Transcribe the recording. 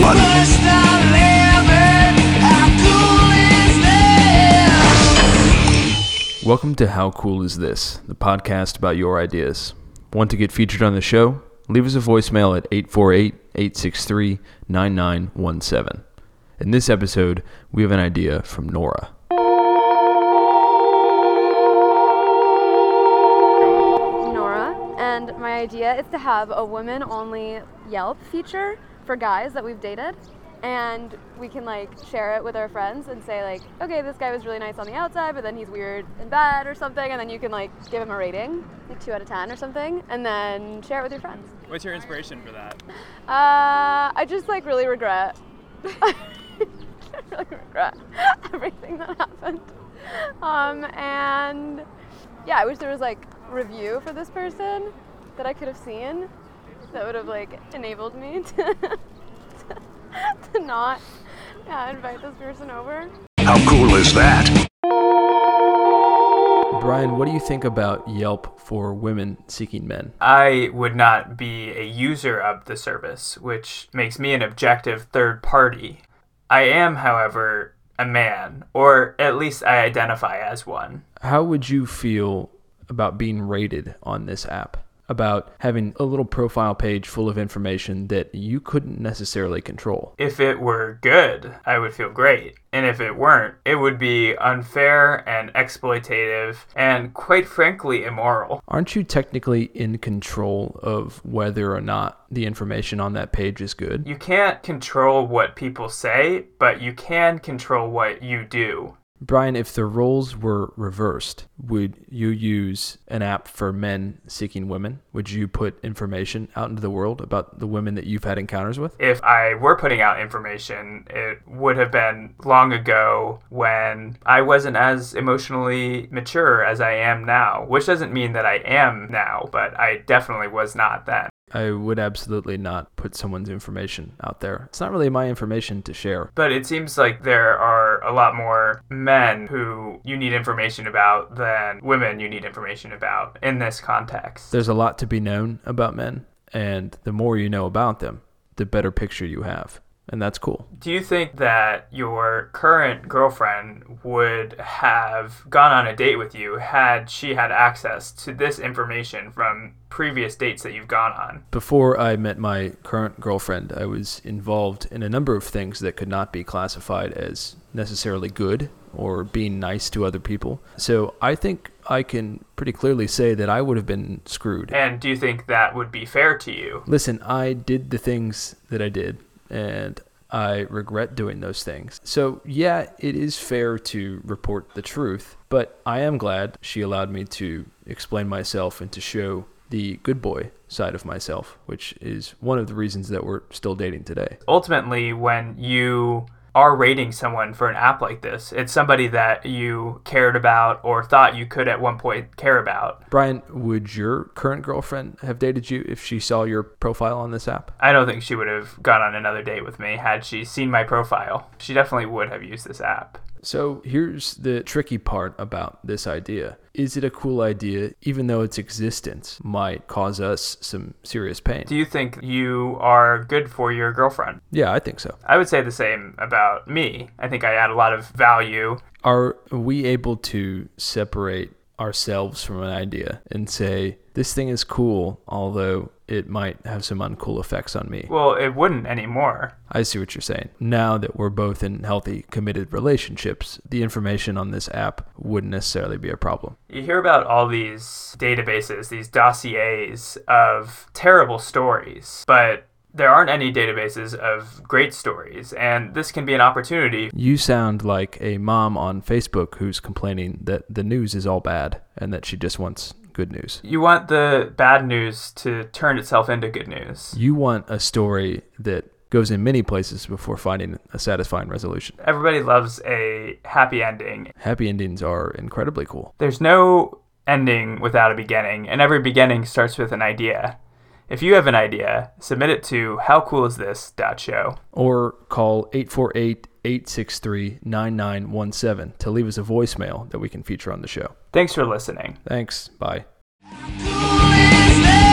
What? Welcome to How Cool Is This, the podcast about your ideas. Want to get featured on the show? Leave us a voicemail at 848 863 9917. In this episode, we have an idea from Nora. Nora, and my idea is to have a women only Yelp feature for guys that we've dated. And we can like share it with our friends and say like, okay, this guy was really nice on the outside, but then he's weird in bed or something, and then you can like give him a rating, like two out of ten or something, and then share it with your friends. What's your inspiration for that? Uh, I just like really regret. I really regret everything that happened. Um, and yeah, I wish there was like review for this person that I could have seen that would have like enabled me to, to not yeah, invite this person over. How cool is that? Brian, what do you think about Yelp for women seeking men? I would not be a user of the service, which makes me an objective third party. I am, however, a man, or at least I identify as one. How would you feel about being rated on this app? About having a little profile page full of information that you couldn't necessarily control? If it were good, I would feel great. And if it weren't, it would be unfair and exploitative and, quite frankly, immoral. Aren't you technically in control of whether or not the information on that page is good? You can't control what people say, but you can control what you do. Brian, if the roles were reversed, would you use an app for men seeking women? Would you put information out into the world about the women that you've had encounters with? if I were putting out information, it would have been long ago when I wasn't as emotionally mature as I am now, which doesn't mean that I am now, but I definitely was not then. I would absolutely not put someone's information out there. It's not really my information to share. But it seems like there are a lot more men who you need information about than women you need information about in this context. There's a lot to be known about men, and the more you know about them, the better picture you have. And that's cool. Do you think that your current girlfriend would have gone on a date with you had she had access to this information from previous dates that you've gone on? Before I met my current girlfriend, I was involved in a number of things that could not be classified as necessarily good or being nice to other people. So I think I can pretty clearly say that I would have been screwed. And do you think that would be fair to you? Listen, I did the things that I did, and I regret doing those things. So, yeah, it is fair to report the truth, but I am glad she allowed me to explain myself and to show the good boy side of myself, which is one of the reasons that we're still dating today. Ultimately, when you are rating someone for an app like this, it's somebody that you cared about or thought you could at one point care about. Brian, would your current girlfriend have dated you if she saw your profile on this app? I don't think she would have gone on another date with me had she seen my profile. She definitely would have used this app. So here's the tricky part about this idea. Is it a cool idea, even though its existence might cause us some serious pain? Do you think you are good for your girlfriend? Yeah, I think so. I would say the same about me. I think I add a lot of value. Are we able to separate ourselves from an idea and say, this thing is cool, although it might have some uncool effects on me? Well, it wouldn't anymore. I see what you're saying. Now that we're both in healthy, committed relationships, the information on this app wouldn't necessarily be a problem. You hear about all these databases, these dossiers of terrible stories, but there aren't any databases of great stories, and this can be an opportunity. You sound like a mom on Facebook who's complaining that the news is all bad and that she just wants good news. You want the bad news to turn itself into good news. You want a story that goes in many places before finding a satisfying resolution. Everybody loves a happy ending. Happy endings are incredibly cool. There's no ending without a beginning, and every beginning starts with an idea. If you have an idea, submit it to howcoolisthis.show. Or call 848 863 9917 to leave us a voicemail that we can feature on the show. Thanks for listening. Thanks. Bye. Cool is that?